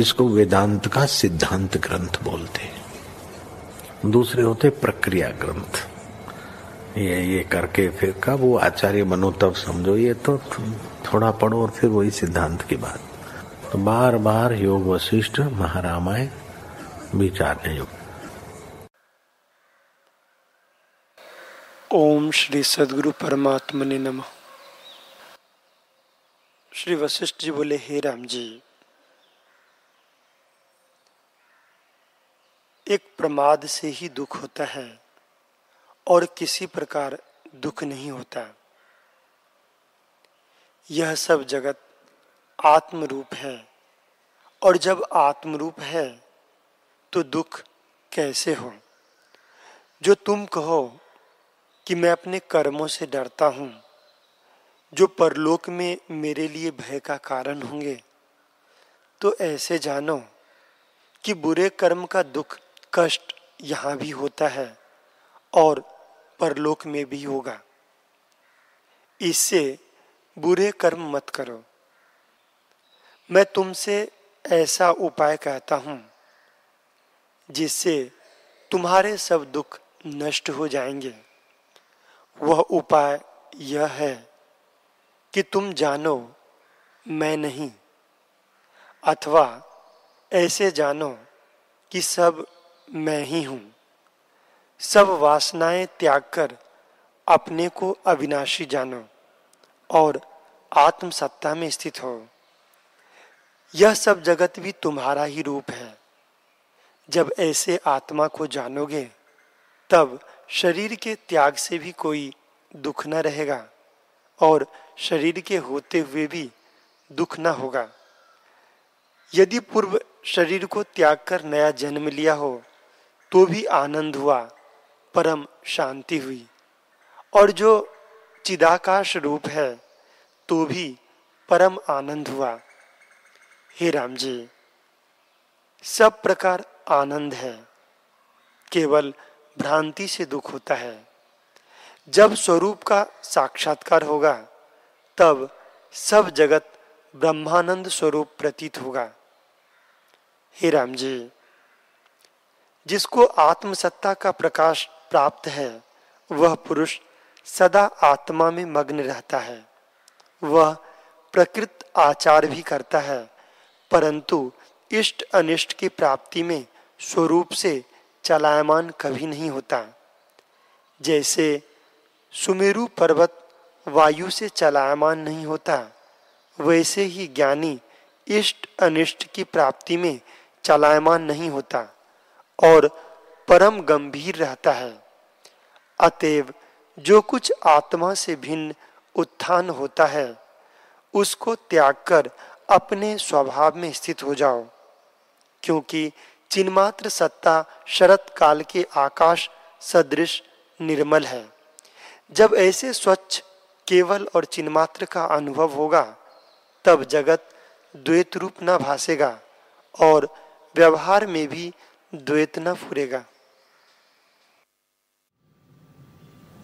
इसको वेदांत का सिद्धांत ग्रंथ बोलते हैं। दूसरे होते प्रक्रिया ग्रंथ। ये ये करके फिर कब वो आचार्य बनो, तब समझो, ये तो थोड़ा पढ़ो और फिर वही सिद्धांत की बात। तो बार बार योग वशिष्ठ महारामायण विचारने योग ओम श्री सदगुरु परमात्मा ने नम। श्री वशिष्ठ जी बोले, हे राम जी एक प्रमाद से ही दुख होता है और किसी प्रकार दुख नहीं होता। यह सब जगत आत्म रूप है और जब आत्म रूप है तो दुख कैसे हो? जो तुम कहो कि मैं अपने कर्मों से डरता हूँ, जो परलोक में मेरे लिए भय का कारण होंगे तो ऐसे जानो कि बुरे कर्म का दुख कष्ट यहाँ भी होता है और परलोक में भी होगा। इससे बुरे कर्म मत करो। मैं तुमसे ऐसा उपाय कहता हूँ, जिससे तुम्हारे सब दुख नष्ट हो जाएँगे। वह उपाय यह है कि तुम जानो, मैं नहीं, अथवा ऐसे जानो कि सब मैं ही हूँ। सब वासनाएँ त्याग कर अपने को अविनाशी जानो और आत्मसत्ता में स्थित हो। यह सब जगत भी तुम्हारा ही रूप है। जब ऐसे आत्मा को जानोगे, तब शरीर के त्याग से भी कोई दुख न रहेगा और शरीर के होते हुए भी दुख न होगा। यदि पूर्व शरीर को त्याग कर नया जन्म लिया हो तो भी आनंद हुआ, परम शांति हुई। और जो चिदाकाश रूप है तो भी परम आनंद हुआ। हे राम जी, सब प्रकार आनंद है, केवल भ्रांति से दुख होता है। जब स्वरूप का साक्षात्कार होगा, तब सब जगत ब्रह्मानंद स्वरूप प्रतीत होगा। हे राम जी जिसको आत्मसत्ता का प्रकाश प्राप्त है, वह पुरुष सदा आत्मा में मग्न रहता है। वह प्रकृत आचार भी करता है, परंतु इष्ट अनिष्ट की प्राप्ति में स्वरूप से चलायमान कभी नहीं होता। जैसे सुमेरु पर्वत वायु से चलायमान नहीं होता, वैसे ही ज्ञानी इष्ट अनिष्ट की प्राप्ति में चलायमान नहीं होता। और परम गंभीर रहता है। अतएव जो कुछ आत्मा से भिन्न उत्थान होता है, उसको त्याग कर अपने स्वभाव में स्थित हो जाओ। क्योंकि चिन्मात्र सत्ता शरत काल के आकाश सदृश निर्मल है। जब ऐसे स्वच्छ, केवल और चिन्मात्र का अनुभव होगा, तब जगत द्वैत रूप न भासेगा और व्यवहार में भी द्वैत न फुरेगा।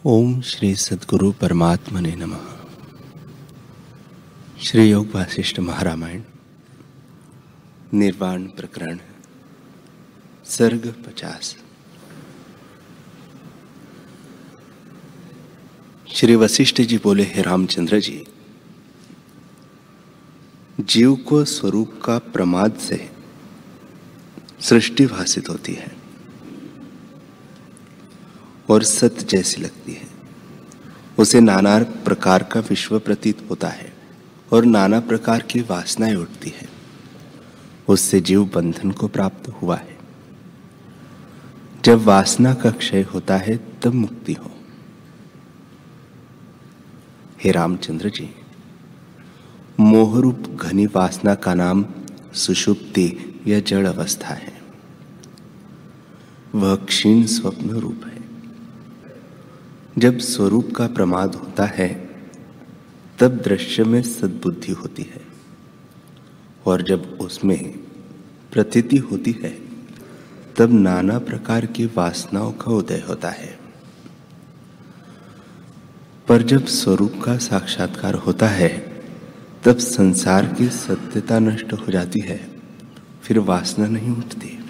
ओम श्री सदगुरु परमात्मा ने नम। श्री योग वासिष्ठ महारामायण। निर्वाण प्रकरण। सर्ग पचास। श्री वशिष्ठ जी बोले, हे रामचंद्र जी, जीव को स्वरूप का प्रमाद से सृष्टि भाषित होती है और सत्य जैसी लगती है। उसे नाना प्रकार का विश्व प्रतीत होता है और नाना प्रकार की वासनाएँ उठती है। उससे जीव बंधन को प्राप्त हुआ है। जब वासना का क्षय होता है, तब मुक्ति हो। हे रामचंद्र जी, मोहरूप घनी वासना का नाम सुषुप्ति या जड़ अवस्था है। वह क्षीण स्वप्न रूप है। जब स्वरूप का प्रमाद होता है, तब दृश्य में सद्बुद्धि होती है। और जब उसमें प्रतीति होती है, तब नाना प्रकार की वासनाओं का उदय होता है। पर जब स्वरूप का साक्षात्कार होता है, तब संसार की सत्यता नष्ट हो जाती है, फिर वासना नहीं उठती।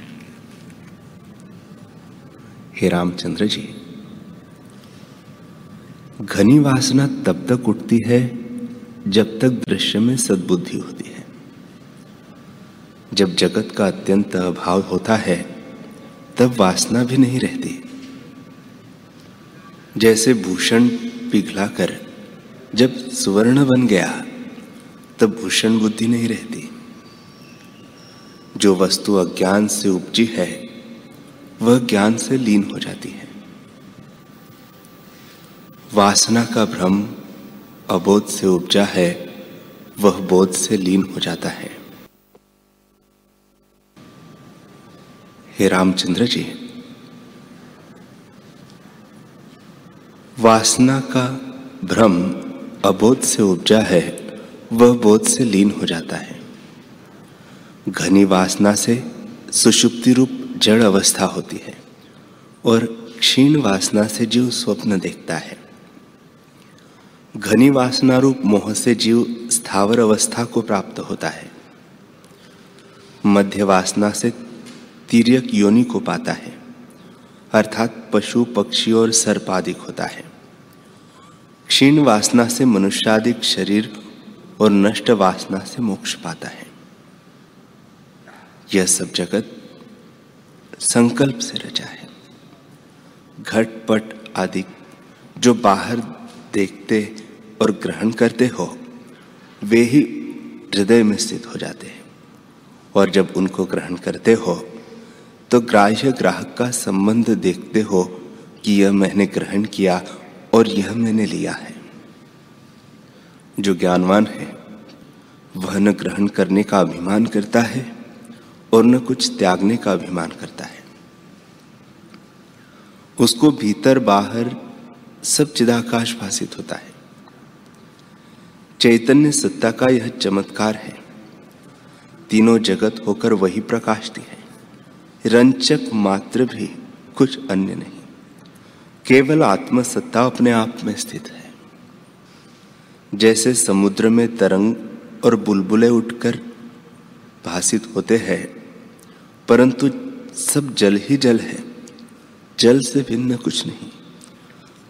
हे रामचंद्र जी, घनी वासना तब तक उठती है जब तक दृश्य में सद्बुद्धि होती है। जब जगत का अत्यंत अभाव होता है, तब वासना भी नहीं रहती। जैसे भूषण पिघलाकर जब सुवर्ण बन गया, तब भूषण बुद्धि नहीं रहती। जो वस्तु अज्ञान से उपजी है वह ज्ञान से लीन हो जाती है। वासना का भ्रम अबोध से उपजा है, वह बोध से लीन हो जाता है। हे रामचंद्र जी, वासना का भ्रम अबोध से उपजा है, वह बोध से लीन हो जाता है। घनी वासना से सुषुप्ति रूप जड़ अवस्था होती है और क्षीण वासना से जीव स्वप्न देखता है। घनी वासना रूप मोह से जीव स्थावर अवस्था को प्राप्त होता है। मध्य वासना से तीर्यक योनि को पाता है, अर्थात पशु, पक्षी और सर्पादिक होता है। क्षीण वासना से मनुष्यादिक शरीर और नष्ट वासना से मोक्ष पाता है। यह सब जगत संकल्प से रचा है। घटपट आदि जो बाहर देखते और ग्रहण करते हो, वे ही हृदय में स्थित हो जाते हैं। और जब उनको ग्रहण करते हो तो ग्राह्य ग्राहक का संबंध देखते हो कि यह मैंने ग्रहण किया और यह मैंने लिया है। जो ज्ञानवान है, वह न ग्रहण करने का अभिमान करता है और न कुछ त्यागने का अभिमान करता है। उसको भीतर बाहर सब चिदाकाश भाषित होता है। चैतन्य सत्ता का यह चमत्कार है। तीनों जगत होकर वही प्रकाशती है। रंचक मात्र भी कुछ अन्य नहीं। केवल आत्मसत्ता अपने आप में स्थित है। जैसे समुद्र में तरंग और बुलबुले उठकर भाषित होते हैं परंतु सब जल ही जल है। जल से भिन्न कुछ नहीं।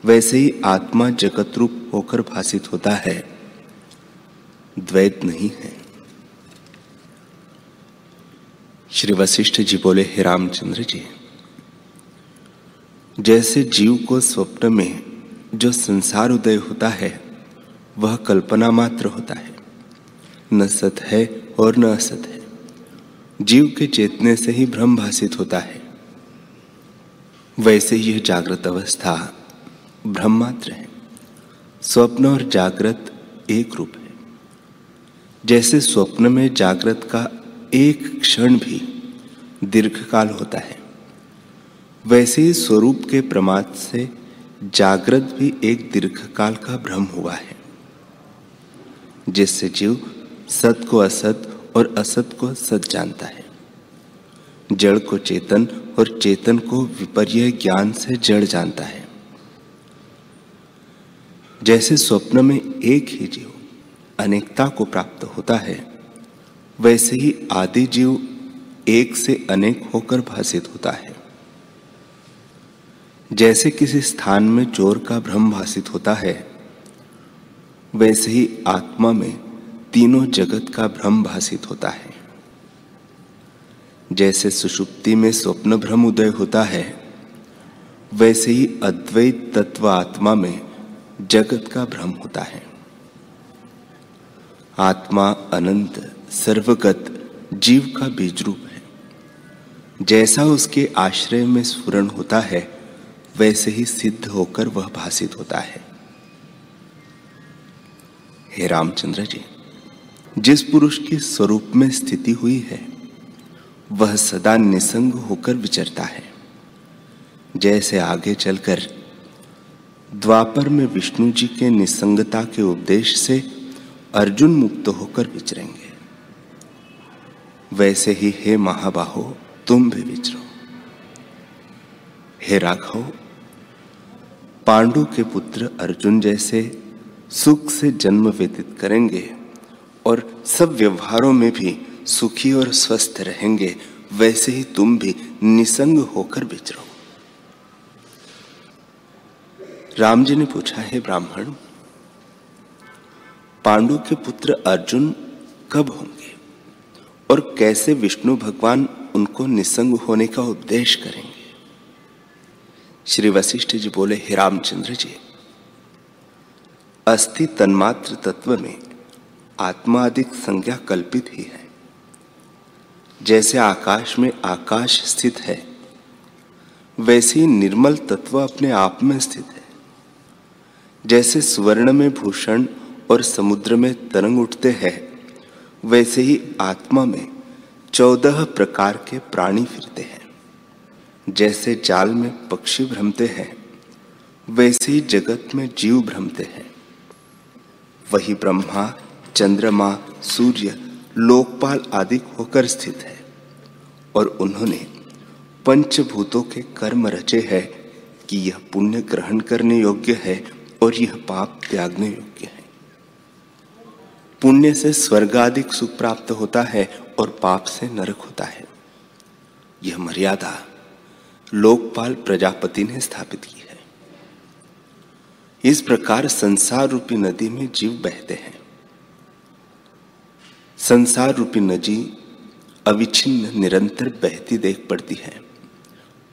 वैसे ही आत्मा जगत रूप होकर भाषित होता है। द्वैत नहीं है। श्री वशिष्ठ जी बोले, हे रामचंद्र जी, जैसे जीव को स्वप्न में जो संसार उदय होता है, वह कल्पना मात्र होता है। न सत है और न असत है। जीव के चेतने से ही भ्रम भाषित होता है। वैसे यह जागृत अवस्था भ्रम मात्र है। स्वप्न और जागृत एक रूप है। जैसे स्वप्न में जागृत का एक क्षण भी दीर्घ काल होता है, वैसे ही स्वरूप के प्रमाद से जागृत भी एक दीर्घ काल का भ्रम हुआ है, जिससे जीव सत को असत और असत को सत जानता है। जड़ को चेतन और चेतन को विपर्य ज्ञान से जड़ जानता है। जैसे स्वप्न में एक ही जीव अनेकता को प्राप्त होता है, वैसे ही आदि जीव एक से अनेक होकर भाषित होता है। जैसे किसी स्थान में चोर का भ्रम भाषित होता है, वैसे ही आत्मा में तीनों जगत का भ्रम भाषित होता है। जैसे सुषुप्ति में स्वप्न भ्रम उदय होता है, वैसे ही अद्वैत तत्व आत्मा में जगत का भ्रम होता है। आत्मा अनंत, सर्वगत, जीव का बीज रूप है। जैसा उसके आश्रय में स्फुरण होता है, वैसे ही सिद्ध होकर वह भाषित होता है। हे रामचंद्र जी। जिस पुरुष के स्वरूप में स्थिति हुई है, वह सदा निसंग होकर विचरता है। जैसे आगे चलकर द्वापर में विष्णु जी के निसंगता के उपदेश से अर्जुन मुक्त होकर विचरेंगे। वैसे ही हे महाबाहो, तुम भी विचरो। हे राघव, पांडु के पुत्र अर्जुन जैसे सुख से जन्म व्यतीत करेंगे। और सब व्यवहारों में भी सुखी और स्वस्थ रहेंगे, वैसे ही तुम भी निसंग होकर विचरो राम जी ने पूछा, है ब्राह्मण, पांडु के पुत्र अर्जुन कब होंगे और कैसे विष्णु भगवान उनको निसंग होने का उपदेश करेंगे? श्री वशिष्ठ जी बोले, हे रामचंद्र जी, अस्थि तन्मात्र तत्व में आत्मा अधिक संज्ञा कल्पित ही है। जैसे आकाश में आकाश स्थित है, वैसे ही निर्मल तत्व अपने आप में स्थित है। जैसे स्वर्ण में भूषण और समुद्र में तरंग उठते हैं, वैसे ही आत्मा में चौदह प्रकार के प्राणी फिरते हैं। जैसे जाल में पक्षी भ्रमते हैं, वैसे ही जगत में जीव भ्रमते हैं। वही ब्रह्मा चंद्रमा, सूर्य, लोकपाल आदि होकर स्थित है और उन्होंने पंचभूतों के कर्म रचे हैं कि यह पुण्य ग्रहण करने योग्य है और यह पाप त्यागने योग्य है। पुण्य से स्वर्गाधिक सुख प्राप्त होता है और पाप से नरक होता है। यह मर्यादा लोकपाल प्रजापति ने स्थापित की है। इस प्रकार संसार रूपी नदी में जीव बहते हैं। संसार रूपी नदी अविच्छिन्न, निरंतर बहती देख पड़ती है,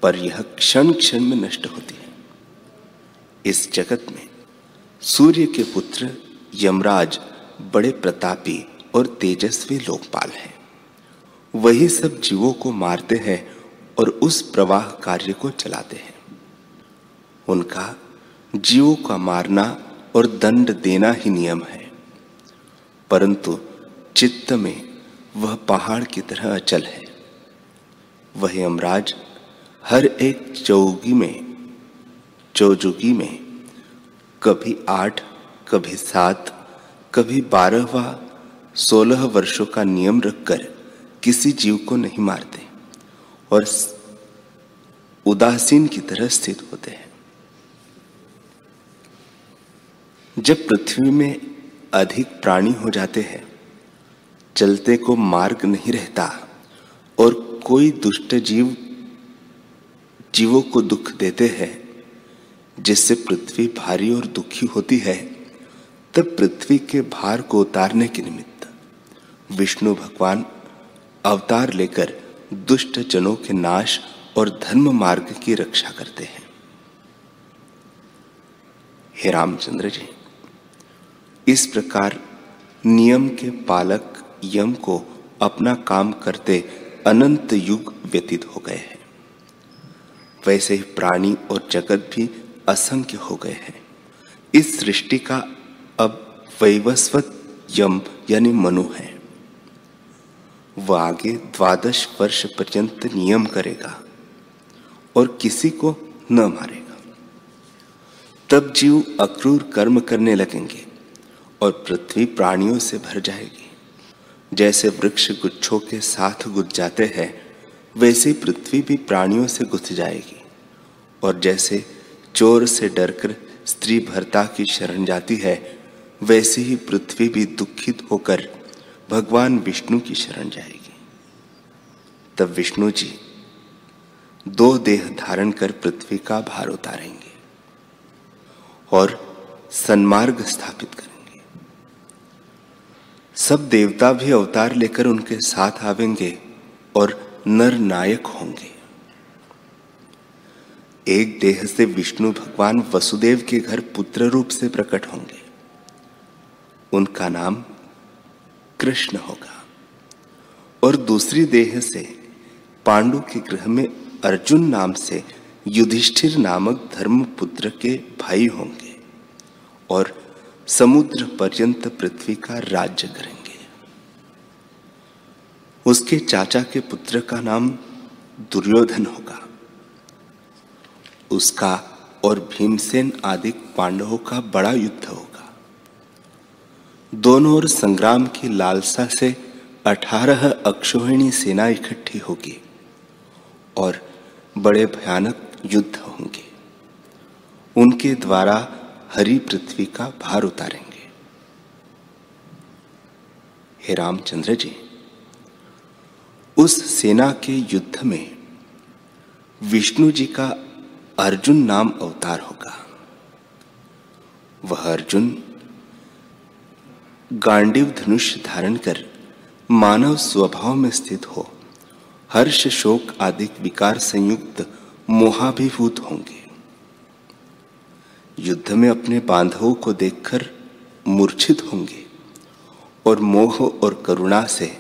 पर यह क्षण क्षण में नष्ट होती है। इस जगत में सूर्य के पुत्र यमराज बड़े प्रतापी और तेजस्वी लोकपाल हैं। वही सब जीवों को मारते हैं और उस प्रवाह कार्य को चलाते हैं। उनका जीवों का मारना और दंड देना ही नियम है। परंतु चित्त में वह पहाड़ की तरह अचल है। वह यमराज हर एक चौगी में, चौजुगी में, कभी आठ, कभी सात, कभी बारह व सोलह वर्षों का नियम रखकर किसी जीव को नहीं मारते और उदासीन की तरह स्थित होते हैं। जब पृथ्वी में अधिक प्राणी हो जाते हैं चलते को मार्ग नहीं रहता और कोई दुष्ट जीव जीवों को दुख देते हैं। जिससे पृथ्वी भारी और दुखी होती है, तब पृथ्वी के भार को उतारने के निमित्त विष्णु भगवान अवतार लेकर दुष्ट जनों के नाश और धर्म मार्ग की रक्षा करते हैं। हे रामचंद्र जी, इस प्रकार नियम के पालक यम को अपना काम करते अनंत युग व्यतीत हो गए हैं। वैसे ही प्राणी और जगत भी असंख्य हो गए हैं। इस सृष्टि का अब वैवस्वत यम यानी मनु है। वह आगे द्वादश वर्ष पर्यंत नियम करेगा और किसी को न मारेगा। तब जीव अक्रूर कर्म करने लगेंगे और पृथ्वी प्राणियों से भर जाएगी। जैसे वृक्ष गुच्छों के साथ गुज जाते हैं, वैसे पृथ्वी भी प्राणियों से गुथ जाएगी। और जैसे चोर से डरकर स्त्री भरता की शरण जाती है, वैसे ही पृथ्वी भी दुखित होकर भगवान विष्णु की शरण जाएगी। तब विष्णु जी दो देह धारण कर पृथ्वी का भार उतारेंगे और सन्मार्ग स्थापित करेंगे। सब देवता भी अवतार लेकर उनके साथ आवेंगे और नर नायक होंगे। एक देह से विष्णु भगवान वसुदेव के घर पुत्र रूप से प्रकट होंगे। उनका नाम कृष्ण होगा। और दूसरी देह से पांडु के ग्रह में अर्जुन नाम से युधिष्ठिर नामक धर्म पुत्र के भाई होंगे और समुद्र पर्यंत पृथ्वी का राज्य करेंगे। उसके चाचा के पुत्र का नाम दुर्योधन होगा। उसका और भीमसेन आदि पांडवों का बड़ा युद्ध होगा। दोनों ओर संग्राम की लालसा से अठारह अक्षोहिणी सेना इकट्ठी होगी और बड़े भयानक युद्ध होंगे। उनके द्वारा हरी पृथ्वी का भार उतारेंगे। हे रामचंद्र जी, उस सेना के युद्ध में विष्णु जी का अर्जुन नाम अवतार होगा। वह अर्जुन गांडीव धनुष धारण कर मानव स्वभाव में स्थित हो, हर्ष शोक आदि विकार संयुक्त मोहाभिभूत होंगे। युद्ध में अपने बांधवों को देखकर मूर्छित होंगे और मोह और करुणा से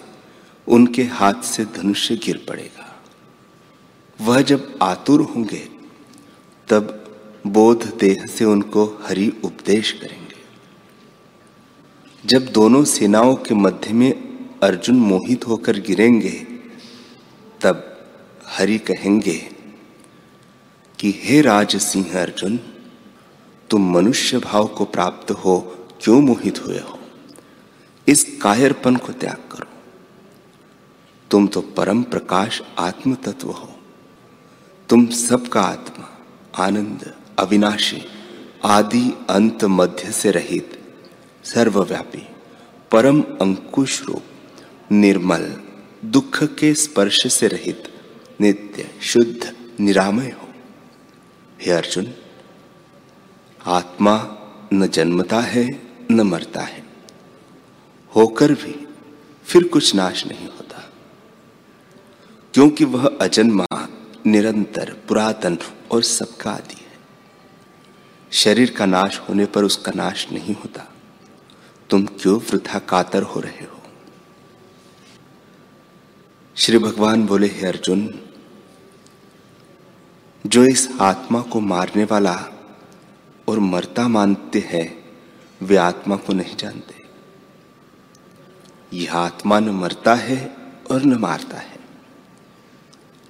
उनके हाथ से धनुष्य गिर पड़ेगा। वह जब आतुर होंगे, तब बोध देह से उनको हरि उपदेश करेंगे। जब दोनों सेनाओं के मध्य में अर्जुन मोहित होकर गिरेंगे, तब हरि कहेंगे कि, हे राज सिंह अर्जुन तुम मनुष्य भाव को प्राप्त हो, क्यों मोहित हुए हो? इस कायरपन को त्याग करो। तुम तो परम प्रकाश आत्म तत्व हो। तुम सबका आत्मा, आनंद, अविनाशी, आदि अंत मध्य से रहित, सर्वव्यापी, परम अंकुश रूप, निर्मल, दुख के स्पर्श से रहित, नित्य, शुद्ध, निरामय हो। हे अर्जुन आत्मा न जन्मता है, न मरता है। होकर भी फिर कुछ नाश नहीं होता। क्योंकि वह अजन्मा, निरंतर, पुरातन और सबका आदि है। शरीर का नाश होने पर उसका नाश नहीं होता। तुम क्यों वृथा कातर हो रहे हो? श्री भगवान बोले, हे अर्जुन, जो इस आत्मा को मारने वाला और मरता मानते हैं, वे आत्मा को नहीं जानते। यह आत्मा न मरता है और न मारता है।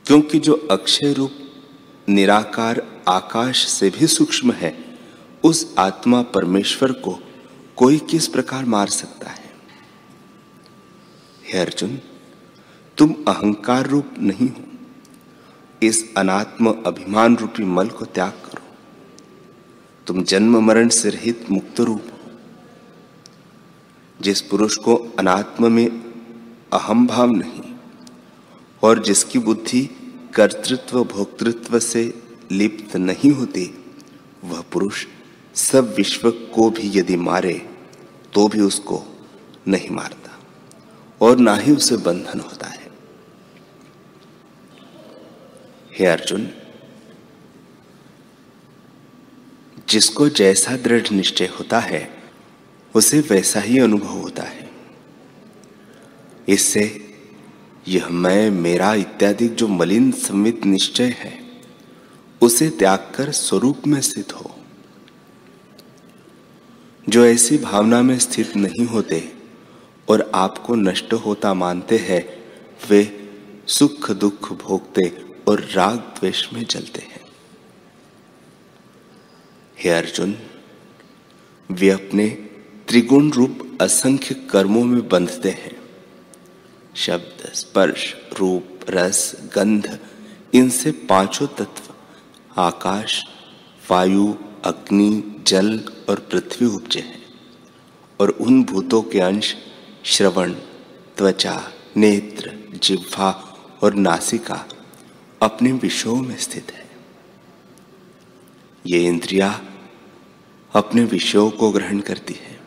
क्योंकि जो अक्षय रूप, निराकार आकाश से भी सूक्ष्म है, उस आत्मा परमेश्वर को कोई किस प्रकार मार सकता है? हे अर्जुन, तुम अहंकार रूप नहीं हो। इस अनात्म अभिमान रूपी मल को त्याग करो। तुम जन्म मरण से रहित मुक्त रूप हो। जिस पुरुष को अनात्म में अहम भाव नहीं और जिसकी बुद्धि कर्तृत्व, भोक्तृत्व से लिप्त नहीं होती, वह पुरुष सब विश्व को भी यदि मारे तो भी उसको नहीं मारता और ना ही उसे बंधन होता है। हे अर्जुन जिसको जैसा दृढ़ निश्चय होता है, उसे वैसा ही अनुभव होता है। इससे यह मैं, मेरा इत्यादि जो मलिन संवित निश्चय है, उसे त्याग कर स्वरूप में स्थित हो। जो ऐसी भावना में स्थित नहीं होते और आपको नष्ट होता मानते हैं, वे सुख दुख भोगते और राग द्वेष में जलते। हैं अर्जुन, वे अपने त्रिगुण रूप असंख्य कर्मों में बंधते हैं। शब्द, स्पर्श, रूप, रस, गंध, इनसे पाँचों तत्व, आकाश, वायु, अग्नि, जल और पृथ्वी उपजे हैं। और उन भूतों के अंश, श्रवण, त्वचा, नेत्र, जिह्वा और नासिका अपने विषयों में स्थित है। ये इंद्रिया अपने विषयों को ग्रहण करती है।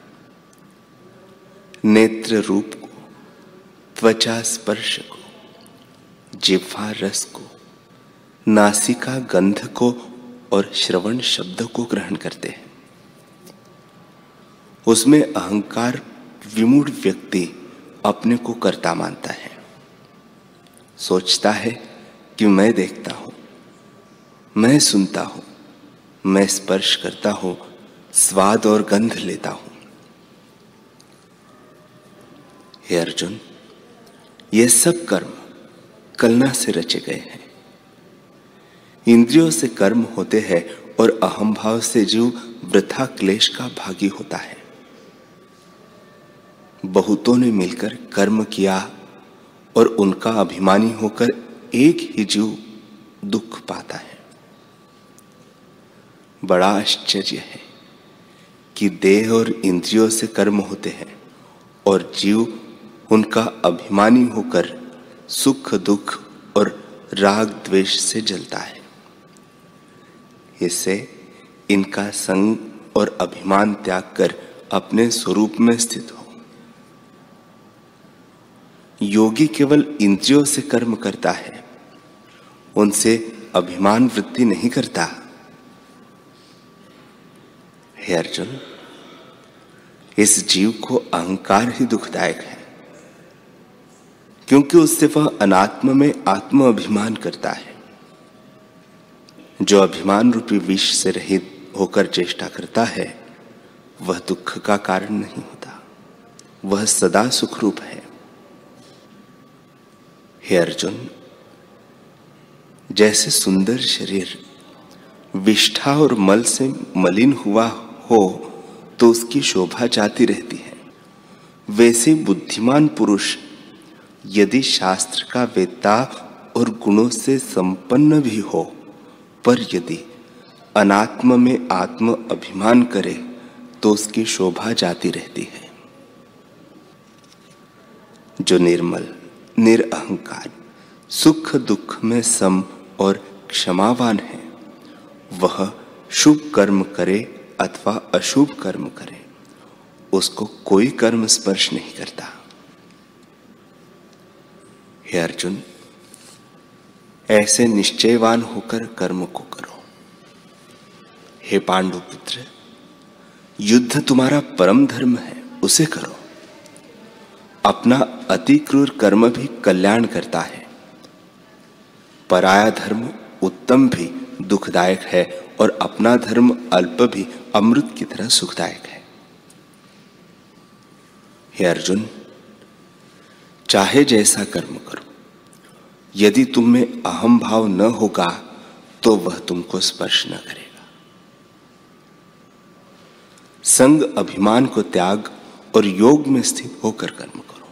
नेत्र रूप को, त्वचा स्पर्श को, जिह्वा रस को, नासिका गंध को और श्रवण शब्द को ग्रहण करते हैं। उसमें अहंकार विमूढ़ व्यक्ति अपने को कर्ता मानता है। सोचता है कि मैं देखता हूँ, मैं सुनता हूँ, मैं स्पर्श करता हूँ स्वाद और गंध लेता हूँ। हे अर्जुन, ये सब कर्म कलना से रचे गए हैं। इंद्रियों से कर्म होते हैं और अहम भाव से जीव वृथा क्लेश का भागी होता है। बहुतों ने मिलकर कर्म किया और उनका अभिमानी होकर एक ही जीव दुख पाता है। बड़ा आश्चर्य है। कि देह और इंद्रियों से कर्म होते हैं और जीव उनका अभिमानी होकर सुख, दुख और राग, द्वेष से जलता है। इससे इनका संग और अभिमान त्याग कर अपने स्वरूप में स्थित हो। योगी केवल इंद्रियों से कर्म करता है, उनसे अभिमान वृत्ति नहीं करता। हे अर्जुन, इस जीव को अहंकार ही दुखदायक है, क्योंकि उससे वह अनात्म में आत्म अभिमान करता है, जो अभिमान रूपी विष से रहित होकर चेष्टा करता है, वह दुख का कारण नहीं होता, वह सदा सुखरूप है। हे अर्जुन, जैसे सुंदर शरीर विष्ठा और मल से मलिन हुआ हो तो उसकी शोभा जाती रहती है। वैसे बुद्धिमान पुरुष, यदि शास्त्र का वेता और गुणों से संपन्न भी हो, पर यदि अनात्म में आत्म अभिमान करे तो उसकी शोभा जाती रहती है। जो निर्मल, निरअहकार, सुख दुख में सम और क्षमावान है, वह शुभ कर्म करे अथवा अशुभ कर्म करे, उसको कोई कर्म स्पर्श नहीं करता। हे अर्जुन, ऐसे निश्चयवान होकर कर्म को करो। हे पांडु पुत्र युद्ध तुम्हारा परम धर्म है, उसे करो। अपना अति क्रूर कर्म भी कल्याण करता है। पराया धर्म उत्तम भी दुखदायक है और अपना धर्म अल्प भी अमृत की तरह सुखदायक है। हे अर्जुन, चाहे जैसा कर्म करो, यदि तुम में अहम भाव न होगा तो वह तुमको स्पर्श न करेगा। संग अभिमान को त्याग और योग में स्थित होकर कर्म करो।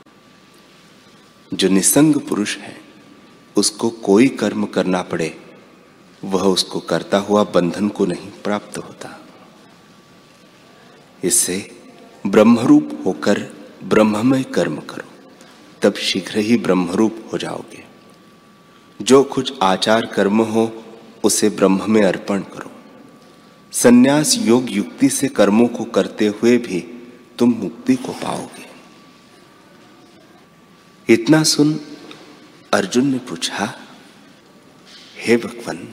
जो निसंग पुरुष है, उसको कोई कर्म करना पड़े वह उसको करता हुआ बंधन को नहीं प्राप्त होता। इससे ब्रह्मरूप होकर ब्रह्ममय कर्म करो, तब शीघ्र ही ब्रह्मरूप हो जाओगे। जो कुछ आचार कर्म हो, उसे ब्रह्म में अर्पण करो। सन्यास योग युक्ति से कर्मों को करते हुए भी तुम मुक्ति को पाओगे। इतना सुन अर्जुन ने पूछा, हे भगवान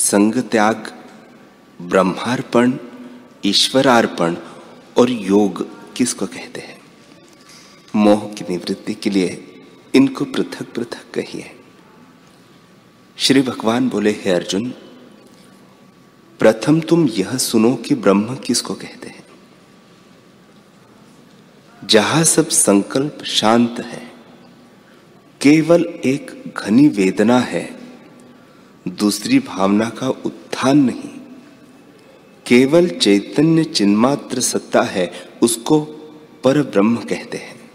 संग त्याग ब्रह्मार्पण, ईश्वरार्पण और योग किसको कहते हैं? मोह की निवृत्ति के लिए इनको पृथक पृथक कहिए। श्री भगवान बोले, हे अर्जुन, प्रथम तुम यह सुनो कि ब्रह्म किसको कहते हैं। जहाँ सब संकल्प शांत है, केवल एक घनी वेदना है दूसरी भावना का उत्थान नहीं। केवल चैतन्य चिन्मात्र सत्ता है, उसको पर ब्रह्म कहते हैं।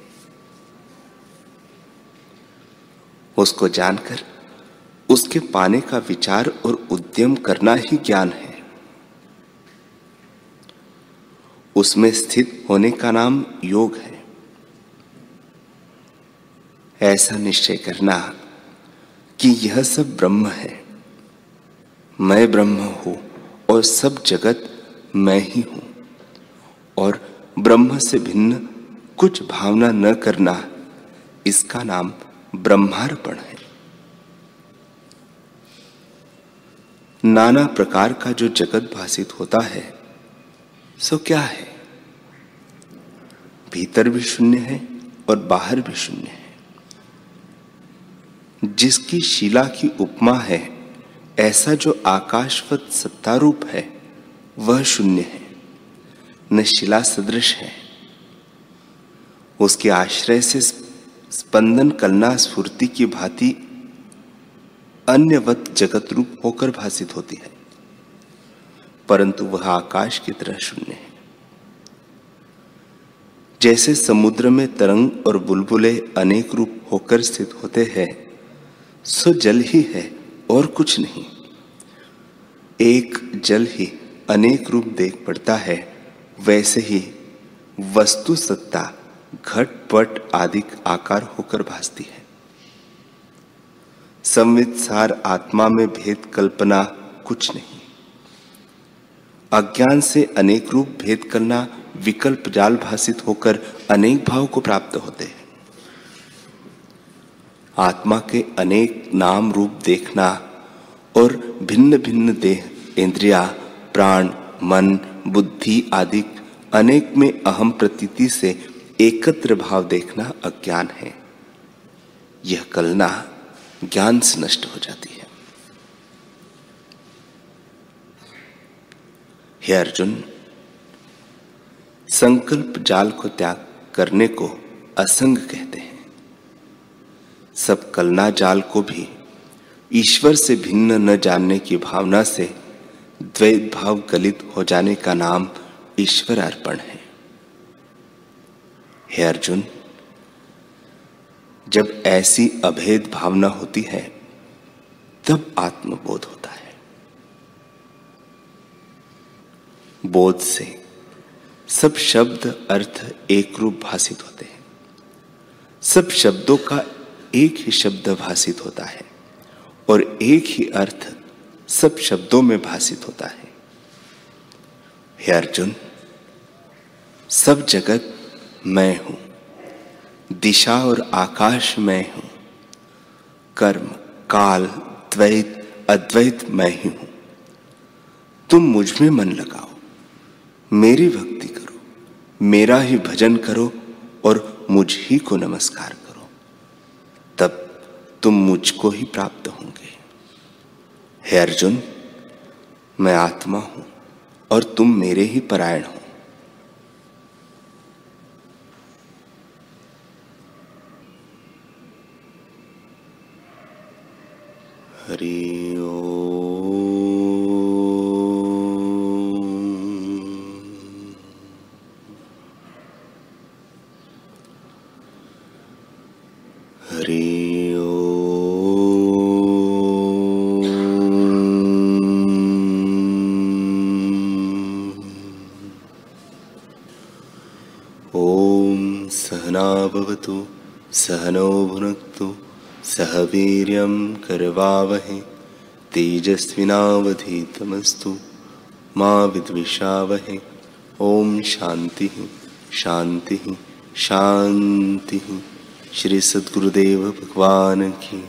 उसको जानकर, उसके पाने का विचार और उद्यम करना ही ज्ञान है। उसमें स्थित होने का नाम योग है। ऐसा निश्चय करना कि यह सब ब्रह्म है। मैं ब्रह्म हूँ और सब जगत मैं ही हूँ। और ब्रह्म से भिन्न कुछ भावना न करना, इसका नाम ब्रह्मार्पण है। नाना प्रकार का जो जगत भाषित होता है, सो क्या है? भीतर भी शून्य है और बाहर भी शून्य है। जिसकी शिला की उपमा है ऐसा जो आकाशवत सत्तारूप है, वह शून्य है, न शिला सदृश है। उसके आश्रय से स्पंदन कलना स्फूर्ति की भांति अन्यवत जगत रूप होकर भाषित होती है, परंतु वह आकाश की तरह शून्य है। जैसे समुद्र में तरंग और बुलबुले अनेक रूप होकर स्थित होते हैं, सो जल ही है। और कुछ नहीं। एक जल ही अनेक रूप देख पड़ता है, वैसे ही वस्तु सत्ता घटपट आदि आकार होकर भासती है। संवित आत्मा में भेद कल्पना कुछ नहीं। अज्ञान से अनेक रूप भेद करना विकल्प जाल भाषित होकर अनेक भाव को प्राप्त होते हैं। आत्मा के अनेक नाम रूप देखना और भिन्न भिन्न देह, इंद्रिया, प्राण, मन, बुद्धि आदि अनेक में अहम प्रतीति से एकत्र भाव देखना अज्ञान है। यह कलना ज्ञान से नष्ट हो जाती है। हे अर्जुन, संकल्प जाल को त्याग करने को असंग कहते हैं। सब कलना जाल को भी। ईश्वर से भिन्न न जानने की भावना से द्वैत भाव गलित हो जाने का नाम ईश्वर अर्पण है। हे अर्जुन, जब ऐसी अभेद भावना होती है, तब आत्मबोध होता है। बोध से सब शब्द अर्थ एक रूप भाषित होते हैं। सब शब्दों का एक ही शब्द भाषित होता है और एक ही अर्थ सब शब्दों में भाषित होता है। हे अर्जुन, सब जगत मैं हूँ, दिशा और आकाश मैं हूँ, कर्म, काल, द्वैत, अद्वैत मैं ही हूँ। तुम मुझमें मन लगाओ, मेरी भक्ति करो, मेरा ही भजन करो और मुझ ही को नमस्कार करो तब तुम मुझको ही प्राप्त होंगे। हे अर्जुन, मैं आत्मा हूँ और तुम मेरे ही परायण हो। हरि हरि सहनाभवतु सहनौ भुनक्तु, सह वीर्यं करवावहे। तेजस्विनावधीतमस्तु मा विद्विषावहे। ॐ शान्तिः शान्तिः शान्तिः। श्री सद्गुरुदेव भगवान की